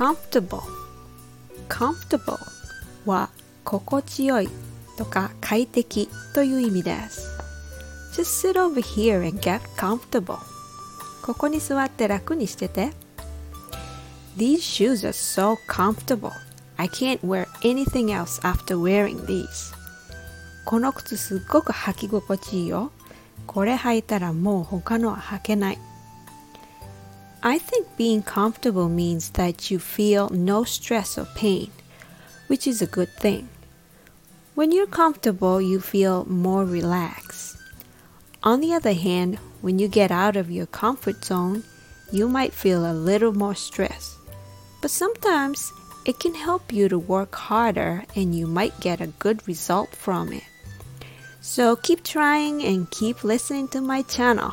comfortable comfortable は心地よいとか快適という意味です Just sit over here and get comfortable ここに座って楽にしてて These shoes are so comfortable I can't wear anything else after wearing these この靴すっごく履き心地いいよこれ履いたらもう他のは履けない I think being comfortable means that you feel no stress or pain, which is a good thing. When you're comfortable, you feel more relaxed. On the other hand, when you get out of your comfort zone, you might feel a little more stress. But sometimes it can help you to work harder and you might get a good result from it. So keep trying and keep listening to my channel.